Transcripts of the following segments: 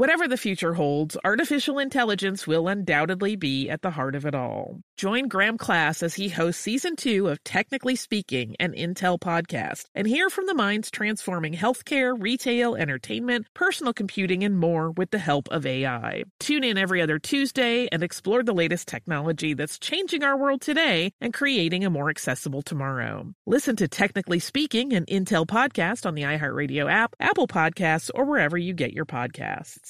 Whatever the future holds, artificial intelligence will undoubtedly be at the heart of it all. Join Graham Class as he hosts season two of Technically Speaking, an Intel podcast, and hear from the minds transforming healthcare, retail, entertainment, personal computing, and more with the help of AI. Tune in every other Tuesday and explore the latest technology that's changing our world today and creating a more accessible tomorrow. Listen to Technically Speaking, an Intel podcast on the iHeartRadio app, Apple Podcasts, or wherever you get your podcasts.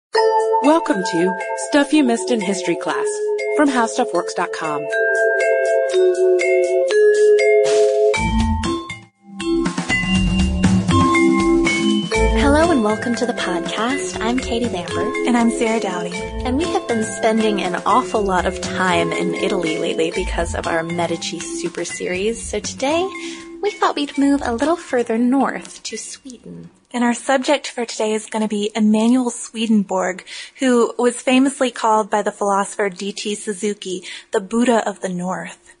Welcome to Stuff You Missed in History Class from HowStuffWorks.com. Hello and welcome to the podcast. I'm Katie Lambert. And I'm Sarah Dowdy. And we have been spending an awful lot of time in Italy lately because of our Medici Super Series. So today, we thought we'd move a little further north to Sweden. And our subject for today is going to be Emanuel Swedenborg, who was famously called by the philosopher D.T. Suzuki the Buddha of the North.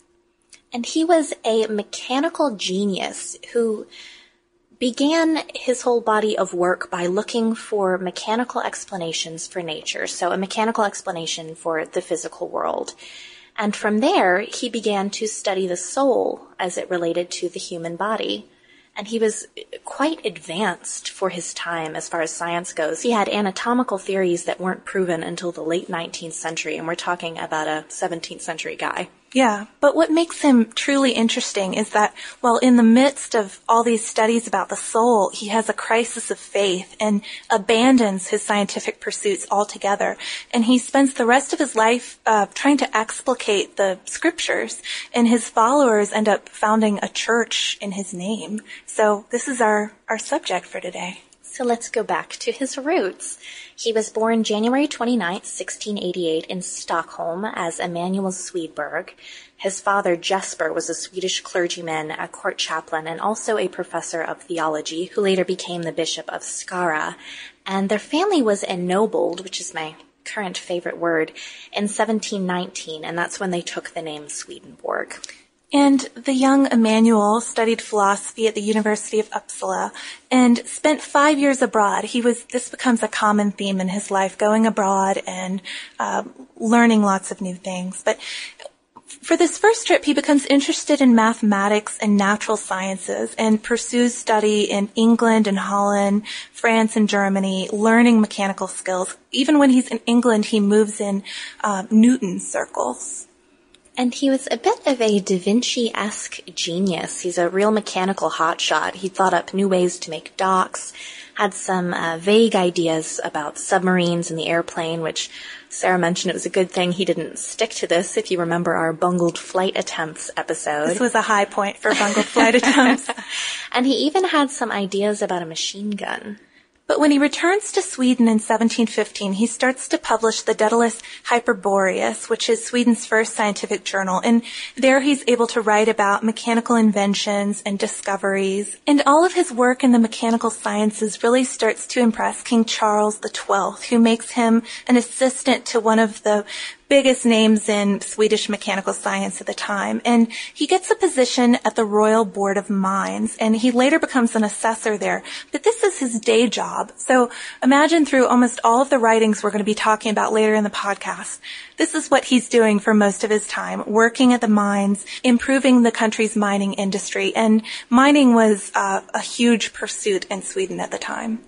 And he was a mechanical genius who began his whole body of work by looking for mechanical explanations for nature. So a mechanical explanation for the physical world. And from there, he began to study the soul as it related to the human body and he was quite advanced for his time as far as science goes. He had anatomical theories that weren't proven until the late 19th century, and we're talking about a 17th century guy. Yeah, but what makes him truly interesting is that while in the midst of all these studies about the soul, he has a crisis of faith and abandons his scientific pursuits altogether. And he spends the rest of his life uh, trying to explicate the scriptures, and his followers end up founding a church in his name. So this is our, our subject for today. So let's go back to his roots. He was born January 29, 1688 in Stockholm as Emanuel Swedenborg. His father, Jesper, was a Swedish clergyman, a court chaplain, and also a professor of theology who later became the bishop of Skara. And their family was ennobled, which is my current favorite word, in 1719, and that's when they took the name Swedenborg. And the young Emanuel studied philosophy at the University of Uppsala and spent five years abroad. He was, this becomes a common theme in his life, going abroad and uh, learning lots of new things. But for this first trip, he becomes interested in mathematics and natural sciences and pursues study in England and Holland, France and Germany, learning mechanical skills. Even when he's in England, he moves in uh, Newton circles. And he was a bit of a Da Vinci-esque genius. He's a real mechanical hotshot. He thought up new ways to make docks, had some uh, vague ideas about submarines and the airplane, which Sarah mentioned it was a good thing he didn't stick to this, if you remember our bungled flight attempts episode. This was a high point for bungled flight attempts. and he even had some ideas about a machine gun. But when he returns to Sweden in 1715, he starts to publish the Daedalus Hyperboreus, which is Sweden's first scientific journal. And there he's able to write about mechanical inventions and discoveries. And all of his work in the mechanical sciences really starts to impress King Charles XII, who makes him an assistant to one of the biggest names in Swedish mechanical science at the time. And he gets a position at the Royal Board of Mines and he later becomes an assessor there. But this is his day job. So imagine through almost all of the writings we're going to be talking about later in the podcast. This is what he's doing for most of his time, working at the mines, improving the country's mining industry. And mining was uh, a huge pursuit in Sweden at the time.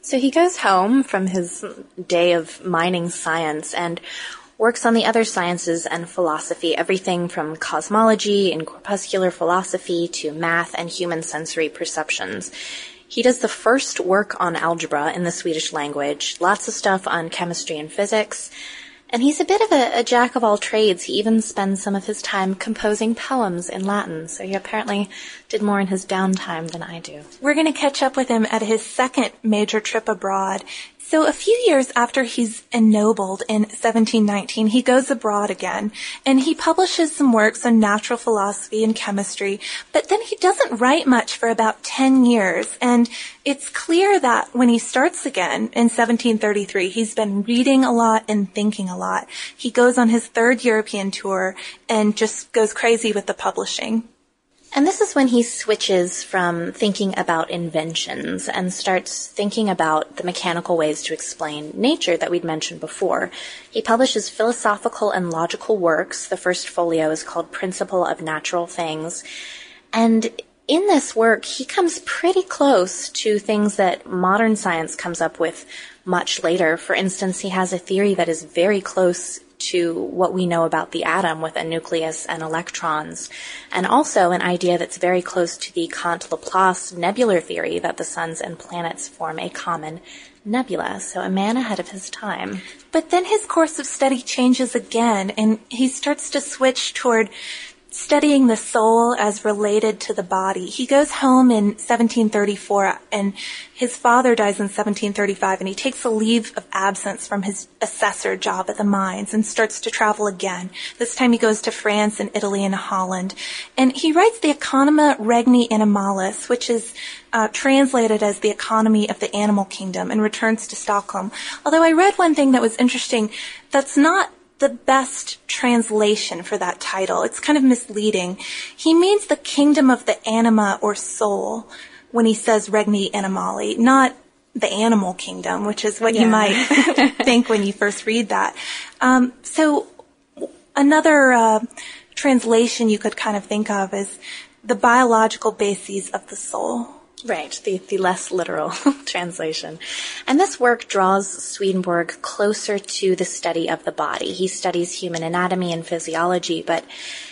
So he goes home from his day of mining science and works on the other sciences and philosophy, everything from cosmology and corpuscular philosophy to math and human sensory perceptions. He does the first work on algebra in the Swedish language, lots of stuff on chemistry and physics, and he's a bit of a, a, jack of all trades. He even spends some of his time composing poems in Latin, so he apparently did more in his downtime than I do. We're going to catch up with him at his second major trip abroad so a few years after he's ennobled in 1719, he goes abroad again and he publishes some works on natural philosophy and chemistry, but then he doesn't write much for about 10 years. And it's clear that when he starts again in 1733, he's been reading a lot and thinking a lot. He goes on his third European tour and just goes crazy with the publishing. And this is when he switches from thinking about inventions and starts thinking about the mechanical ways to explain nature that we'd mentioned before. He publishes philosophical and logical works. The first folio is called Principle of Natural Things. And in this work, he comes pretty close to things that modern science comes up with much later. For instance, he has a theory that is very close to what we know about the atom with a nucleus and electrons, and also an idea that's very close to the Kant-Laplace nebular theory that the suns and planets form a common nebula. So a man ahead of his time. But then his course of study changes again, and he starts to switch toward studying the soul as related to the body. He goes home in 1734 and his father dies in 1735 and he takes a leave of absence from his assessor job at the mines and starts to travel again. This time he goes to France and Italy and Holland. And he writes the Oeconomia Regni Animalis, which is uh, translated as the economy of the animal kingdom and returns to Stockholm. Although I read one thing that was interesting, that's not the best translation for that title. It's kind of misleading. He means the kingdom of the anima or soul when he says regni animali, not the animal kingdom, which is what yeah. you might think when you first read that. Um, so another uh, translation you could kind of think of is the biological bases of the soul. Right, the, the less literal translation. And this work draws Swedenborg closer to the study of the body. He studies human anatomy and physiology, but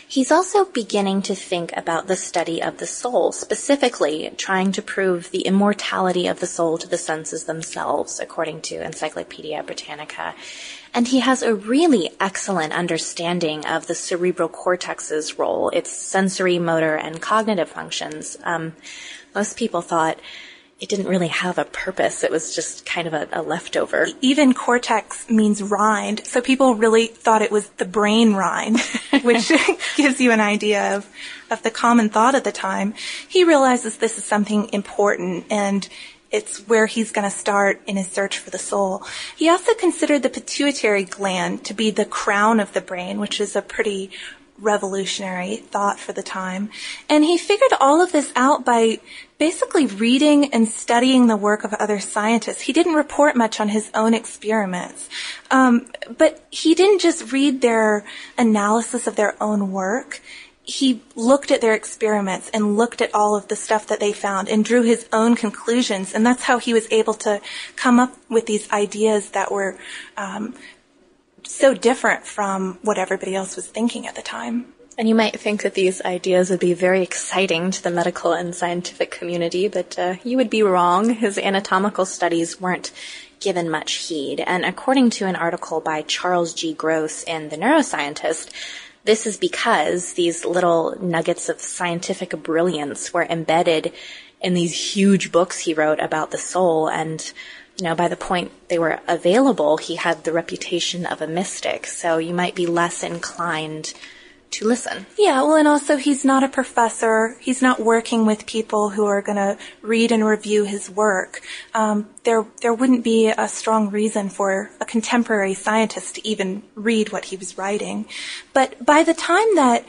he's also beginning to think about the study of the soul, specifically trying to prove the immortality of the soul to the senses themselves, according to Encyclopedia Britannica. And he has a really excellent understanding of the cerebral cortex's role, its sensory, motor, and cognitive functions. Um, most people thought it didn't really have a purpose. It was just kind of a, a, leftover. Even cortex means rind, so people really thought it was the brain rind, which gives you an idea of, of the common thought at the time. He realizes this is something important and it's where he's going to start in his search for the soul. He also considered the pituitary gland to be the crown of the brain, which is a pretty revolutionary thought for the time. And he figured all of this out by basically reading and studying the work of other scientists. He didn't report much on his own experiments. Um, but he didn't just read their analysis of their own work. He looked at their experiments and looked at all of the stuff that they found and drew his own conclusions. And that's how he was able to come up with these ideas that were um, so different from what everybody else was thinking at the time. And you might think that these ideas would be very exciting to the medical and scientific community, but uh, you would be wrong. His anatomical studies weren't given much heed. And according to an article by Charles G. Gross in The Neuroscientist, this is because these little nuggets of scientific brilliance were embedded in these huge books he wrote about the soul. And, you know, by the point they were available, he had the reputation of a mystic. So you might be less inclined to listen. Yeah, well, and also he's not a professor. He's not working with people who are going to read and review his work. Um, there, there wouldn't be a strong reason for a contemporary scientist to even read what he was writing. But by the time that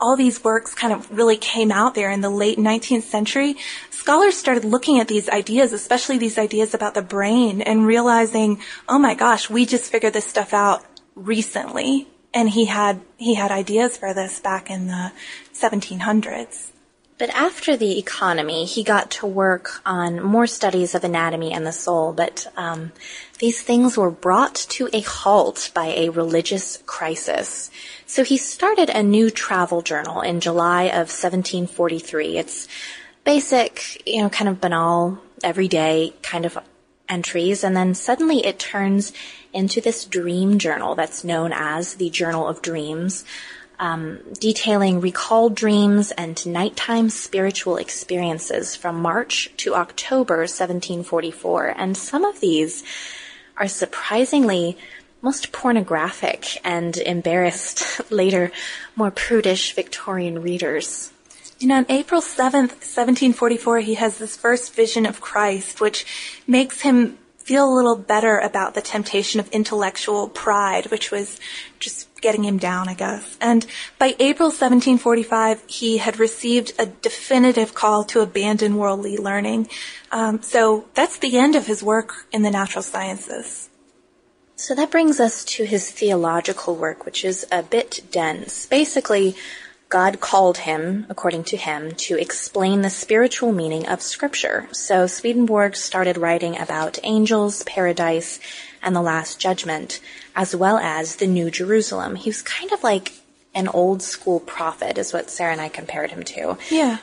all these works kind of really came out there in the late 19th century, scholars started looking at these ideas, especially these ideas about the brain, and realizing, oh my gosh, we just figured this stuff out recently and he had he had ideas for this back in the 1700s. But after the economy, he got to work on more studies of anatomy and the soul. But um, these things were brought to a halt by a religious crisis. So he started a new travel journal in July of 1743. It's basic, you know, kind of banal, everyday kind of entries. And then suddenly it turns into this dream journal that's known as the Journal of Dreams, um, detailing recalled dreams and nighttime spiritual experiences from March to October 1744. And some of these are surprisingly most pornographic and embarrassed later more prudish Victorian readers. And on April 7th, 1744, he has this first vision of Christ, which makes him feel a little better about the temptation of intellectual pride, which was just getting him down, I guess. And by April 1745, he had received a definitive call to abandon worldly learning. Um, so that's the end of his work in the natural sciences. So that brings us to his theological work, which is a bit dense. Basically, God called him, according to him, to explain the spiritual meaning of Scripture. So Swedenborg started writing about angels, paradise, and the Last Judgment, as well as the New Jerusalem. He was kind of like an old school prophet, is what Sarah and I compared him to. Yeah.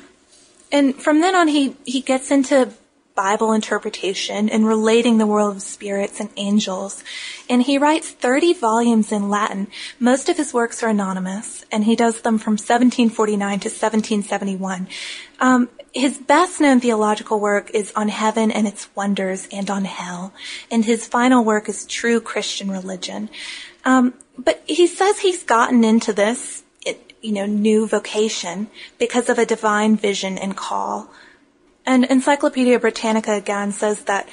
And from then on, he, he gets into Bible interpretation and relating the world of spirits and angels. And he writes 30 volumes in Latin. Most of his works are anonymous, and he does them from 1749 to 1771. Um, his best known theological work is on heaven and its wonders and on hell. And his final work is True Christian Religion. Um, but he says he's gotten into this, you know, new vocation because of a divine vision and call. And Encyclopedia Britannica again says that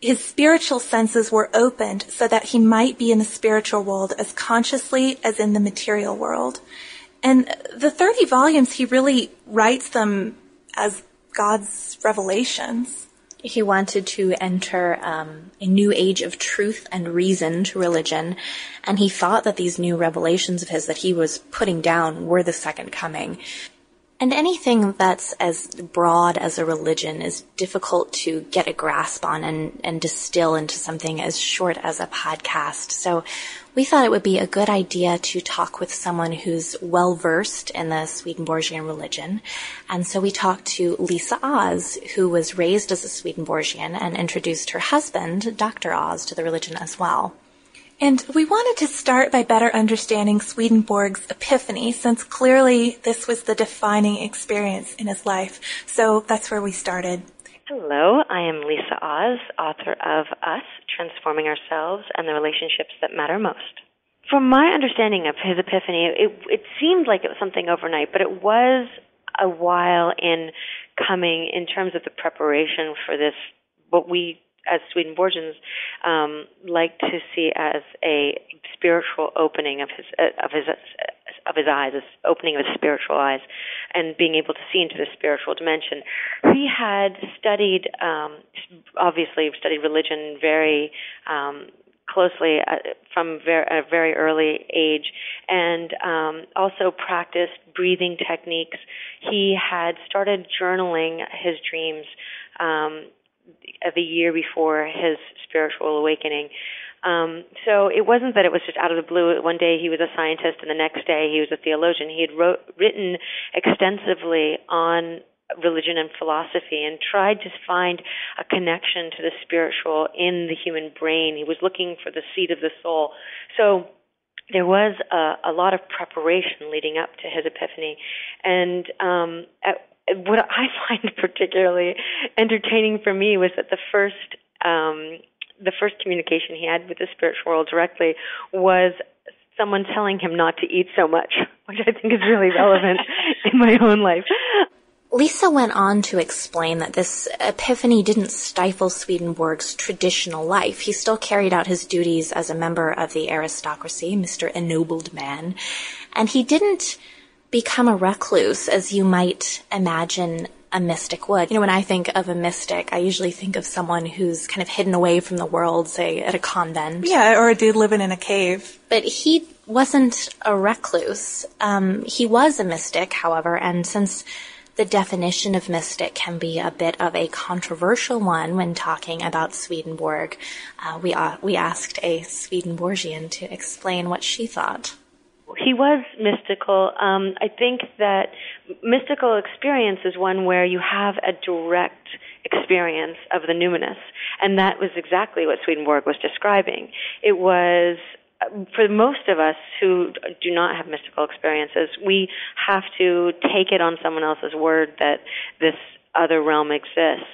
his spiritual senses were opened so that he might be in the spiritual world as consciously as in the material world. And the 30 volumes, he really writes them as God's revelations. He wanted to enter um, a new age of truth and reason to religion, and he thought that these new revelations of his that he was putting down were the second coming. And anything that's as broad as a religion is difficult to get a grasp on and, and distill into something as short as a podcast. So we thought it would be a good idea to talk with someone who's well versed in the Swedenborgian religion. And so we talked to Lisa Oz, who was raised as a Swedenborgian and introduced her husband, Dr. Oz, to the religion as well. And we wanted to start by better understanding Swedenborg's epiphany, since clearly this was the defining experience in his life. So that's where we started. Hello, I am Lisa Oz, author of Us, Transforming Ourselves and the Relationships That Matter Most. From my understanding of his epiphany, it, it seemed like it was something overnight, but it was a while in coming in terms of the preparation for this, what we as Swedenborgians um, like to see as a spiritual opening of his uh, of his of his eyes, this opening of his spiritual eyes, and being able to see into the spiritual dimension. He had studied, um, obviously, studied religion very um, closely uh, from very, a very early age and um, also practiced breathing techniques. He had started journaling his dreams um, of a year before his spiritual awakening. Um, so it wasn't that it was just out of the blue. One day he was a scientist, and the next day he was a theologian. He had wrote, written extensively on religion and philosophy and tried to find a connection to the spiritual in the human brain. He was looking for the seat of the soul. So there was a, a lot of preparation leading up to his epiphany, and um, at what I find particularly entertaining for me was that the first um, the first communication he had with the spiritual world directly was someone telling him not to eat so much, which I think is really relevant in my own life. Lisa went on to explain that this epiphany didn't stifle Swedenborg's traditional life. He still carried out his duties as a member of the aristocracy, Mr. Ennobled Man, and he didn't become a recluse as you might imagine a mystic would. You know, when I think of a mystic, I usually think of someone who's kind of hidden away from the world, say at a convent. Yeah, or a dude living in a cave. But he wasn't a recluse. Um, he was a mystic, however, and since the definition of mystic can be a bit of a controversial one when talking about Swedenborg. Uh, we, uh, we asked a Swedenborgian to explain what she thought. He was mystical. Um, I think that mystical experience is one where you have a direct experience of the numinous, and that was exactly what Swedenborg was describing. It was for most of us who do not have mystical experiences, we have to take it on someone else's word that this other realm exists.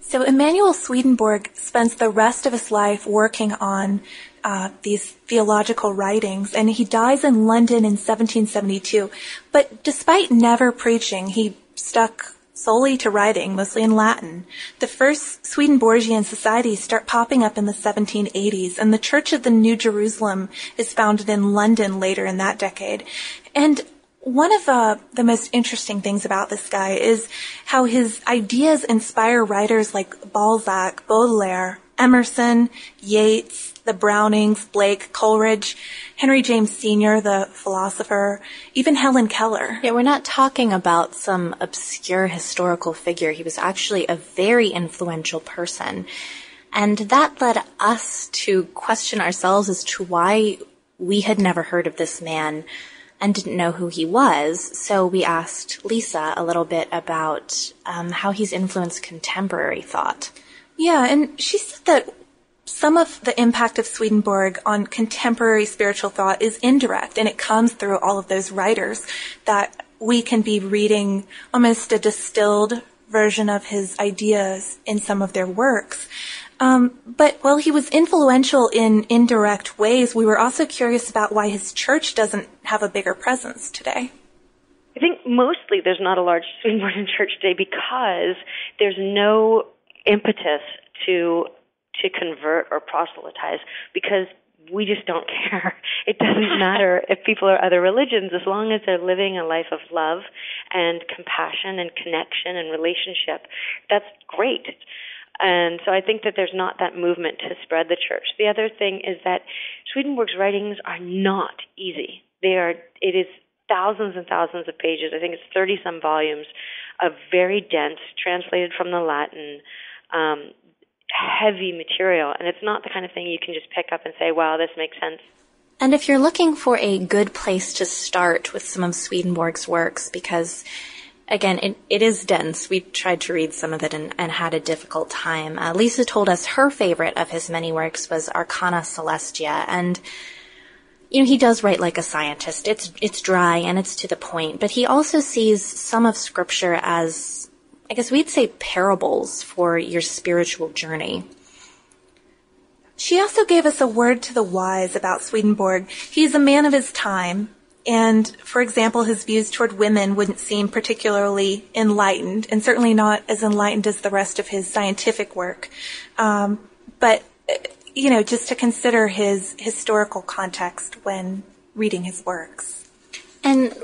So Emanuel Swedenborg spends the rest of his life working on uh, these theological writings, and he dies in London in 1772. But despite never preaching, he stuck solely to writing, mostly in Latin. The first Swedenborgian societies start popping up in the 1780s, and the Church of the New Jerusalem is founded in London later in that decade. And one of uh, the most interesting things about this guy is how his ideas inspire writers like Balzac, Baudelaire, Emerson, Yeats, the Brownings, Blake, Coleridge, Henry James Sr., the philosopher, even Helen Keller. Yeah, we're not talking about some obscure historical figure. He was actually a very influential person. And that led us to question ourselves as to why we had never heard of this man and didn't know who he was. So we asked Lisa a little bit about um, how he's influenced contemporary thought. Yeah, and she said that some of the impact of Swedenborg on contemporary spiritual thought is indirect, and it comes through all of those writers that we can be reading almost a distilled version of his ideas in some of their works. Um, but while he was influential in indirect ways, we were also curious about why his church doesn't have a bigger presence today. I think mostly there's not a large Swedenborgian church today because there's no impetus to to convert or proselytize because we just don't care. It doesn't matter if people are other religions as long as they're living a life of love and compassion and connection and relationship. That's great. And so I think that there's not that movement to spread the church. The other thing is that Swedenborg's writings are not easy. They are, it is thousands and thousands of pages. I think it's 30 some volumes of very dense, translated from the Latin, um, heavy material, and it's not the kind of thing you can just pick up and say, wow, this makes sense. And if you're looking for a good place to start with some of Swedenborg's works, because again, it, it is dense. We tried to read some of it and, and had a difficult time. Uh, Lisa told us her favorite of his many works was Arcana Celestia, and you know, he does write like a scientist. It's it's dry and it's to the point, but he also sees some of scripture as I guess we'd say parables for your spiritual journey. She also gave us a word to the wise about Swedenborg. He's a man of his time, and for example, his views toward women wouldn't seem particularly enlightened, and certainly not as enlightened as the rest of his scientific work. Um, but you know, just to consider his historical context when reading his works. And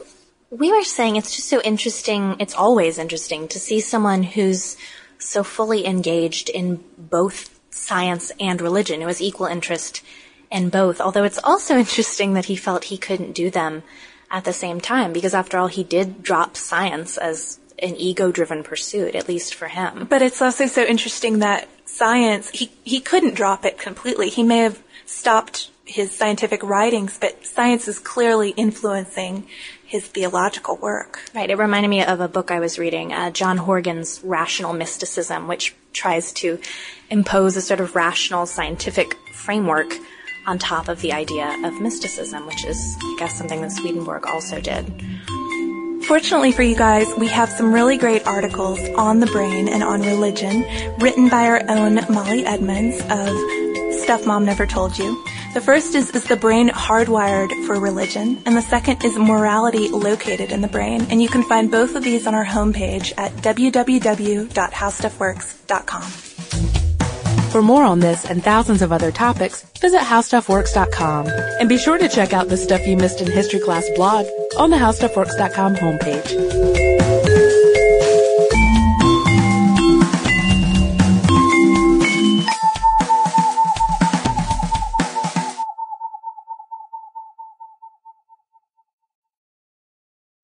we were saying it's just so interesting. It's always interesting to see someone who's so fully engaged in both science and religion, who has equal interest in both. Although it's also interesting that he felt he couldn't do them at the same time, because after all, he did drop science as an ego-driven pursuit, at least for him. But it's also so interesting that science, he, he couldn't drop it completely. He may have stopped his scientific writings, but science is clearly influencing his theological work. Right. It reminded me of a book I was reading, uh, John Horgan's Rational Mysticism, which tries to impose a sort of rational scientific framework on top of the idea of mysticism, which is, I guess, something that Swedenborg also did. Fortunately for you guys, we have some really great articles on the brain and on religion written by our own Molly Edmonds of Stuff Mom Never Told You. The first is, is the brain hardwired for religion, and the second is morality located in the brain. And you can find both of these on our homepage at www.howstuffworks.com. For more on this and thousands of other topics, visit howstuffworks.com. And be sure to check out the Stuff You Missed in History Class blog on the howstuffworks.com homepage.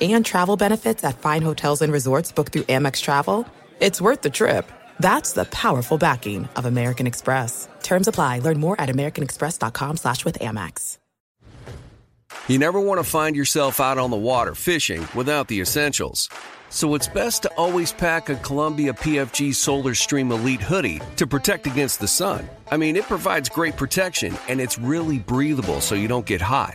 and travel benefits at fine hotels and resorts booked through Amex Travel, it's worth the trip. That's the powerful backing of American Express. Terms apply. Learn more at americanexpress.com slash with Amex. You never want to find yourself out on the water fishing without the essentials. So it's best to always pack a Columbia PFG Solar Stream Elite hoodie to protect against the sun. I mean, it provides great protection and it's really breathable so you don't get hot.